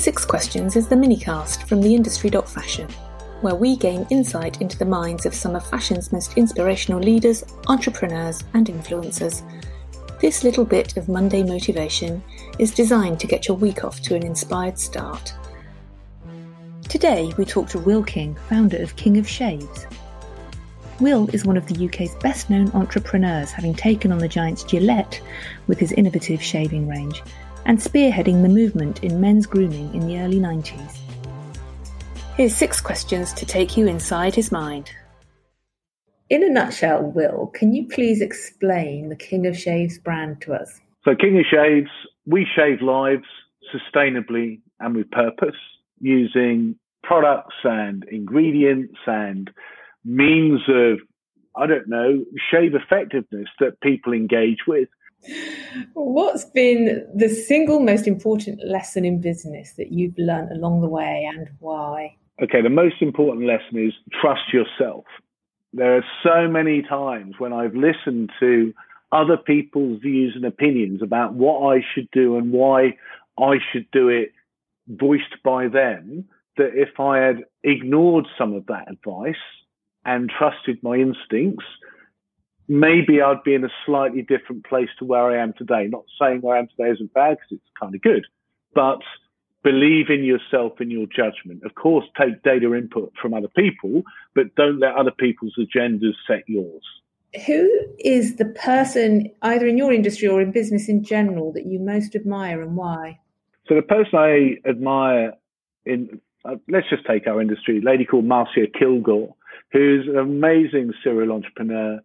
Six Questions is the minicast from the industry.fashion, where we gain insight into the minds of some of fashion's most inspirational leaders, entrepreneurs, and influencers. This little bit of Monday motivation is designed to get your week off to an inspired start. Today, we talk to Will King, founder of King of Shaves. Will is one of the UK's best known entrepreneurs, having taken on the giant's Gillette with his innovative shaving range and spearheading the movement in men's grooming in the early 90s. Here's six questions to take you inside his mind. In a nutshell, Will, can you please explain the King of Shaves brand to us? So, King of Shaves, we shave lives sustainably and with purpose using products and ingredients and means of, I don't know, shave effectiveness that people engage with. What's been the single most important lesson in business that you've learned along the way and why? Okay, the most important lesson is trust yourself. There are so many times when I've listened to other people's views and opinions about what I should do and why I should do it voiced by them that if I had ignored some of that advice and trusted my instincts, maybe I'd be in a slightly different place to where I am today. Not saying where I am today isn't bad because it's kind of good, but believe in yourself and your judgment. Of course, take data input from other people, but don't let other people's agendas set yours. Who is the person, either in your industry or in business in general, that you most admire and why? So, the person I admire in, uh, let's just take our industry, a lady called Marcia Kilgore, who's an amazing serial entrepreneur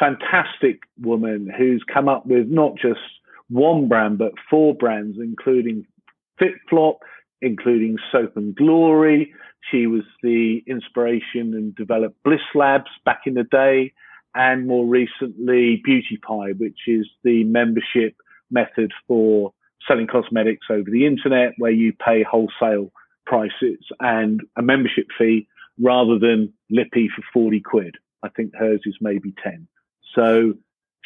fantastic woman who's come up with not just one brand, but four brands, including Fit Flop, including Soap and Glory. She was the inspiration and developed Bliss Labs back in the day, and more recently Beauty Pie, which is the membership method for selling cosmetics over the internet, where you pay wholesale prices and a membership fee rather than Lippy for 40 quid. I think hers is maybe 10. So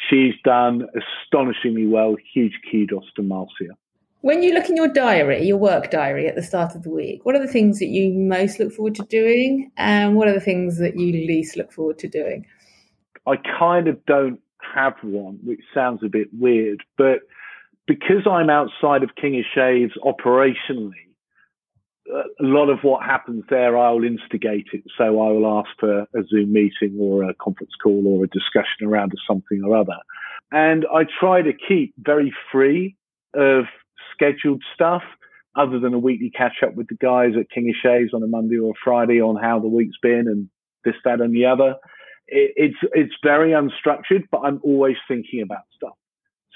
she's done astonishingly well. Huge kudos to Marcia. When you look in your diary, your work diary at the start of the week, what are the things that you most look forward to doing? And what are the things that you least look forward to doing? I kind of don't have one, which sounds a bit weird, but because I'm outside of King of Shaves operationally, a lot of what happens there, I'll instigate it. So I will ask for a Zoom meeting or a conference call or a discussion around something or other. And I try to keep very free of scheduled stuff other than a weekly catch up with the guys at King of Shaves on a Monday or a Friday on how the week's been and this, that, and the other. It, it's, it's very unstructured, but I'm always thinking about stuff.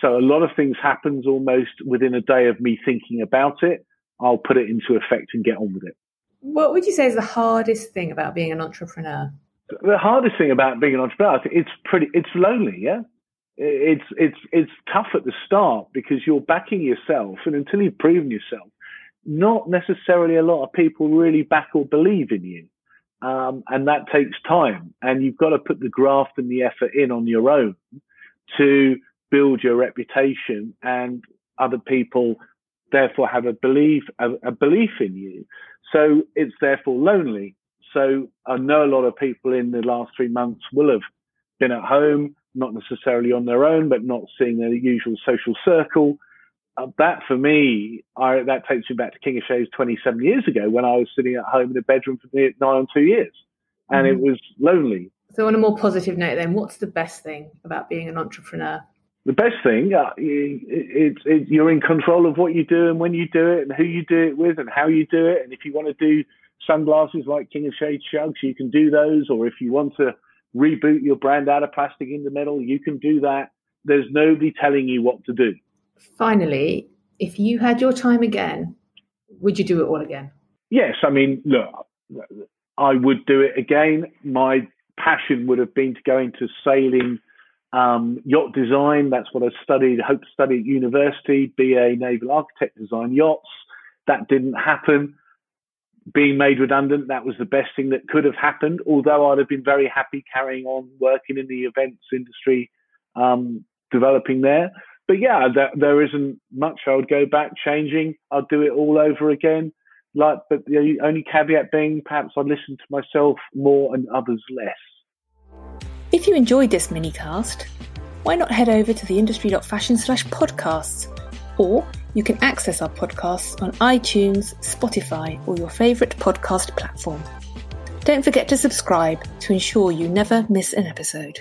So a lot of things happens almost within a day of me thinking about it I'll put it into effect and get on with it. What would you say is the hardest thing about being an entrepreneur? The hardest thing about being an entrepreneur, I think it's pretty, it's lonely. Yeah. It's, it's, it's tough at the start because you're backing yourself and until you've proven yourself, not necessarily a lot of people really back or believe in you. Um, and that takes time and you've got to put the graft and the effort in on your own to build your reputation and other people therefore have a belief a, a belief in you. So it's therefore lonely. So I know a lot of people in the last three months will have been at home, not necessarily on their own, but not seeing their usual social circle. Uh, that for me, I, that takes me back to King of Shaves 27 years ago when I was sitting at home in a bedroom for nigh on two years, and mm-hmm. it was lonely. So, on a more positive note, then, what's the best thing about being an entrepreneur? The best thing, uh, it, it, it, you're in control of what you do and when you do it and who you do it with and how you do it. And if you want to do sunglasses like King of Shade Shugs, you can do those. Or if you want to reboot your brand out of plastic into metal, you can do that. There's nobody telling you what to do. Finally, if you had your time again, would you do it all again? Yes. I mean, look, I would do it again. My passion would have been to go into sailing um, yacht design, that's what I studied, hope to study at university, BA naval architect, design yachts. That didn't happen. Being made redundant, that was the best thing that could have happened, although I'd have been very happy carrying on working in the events industry, um, developing there. but yeah, there, there isn't much I would go back changing. I'd do it all over again. Like, but the only caveat being perhaps I'd listen to myself more and others less. If you enjoyed this mini cast, why not head over to theindustry.fashion slash podcasts? Or you can access our podcasts on iTunes, Spotify, or your favourite podcast platform. Don't forget to subscribe to ensure you never miss an episode.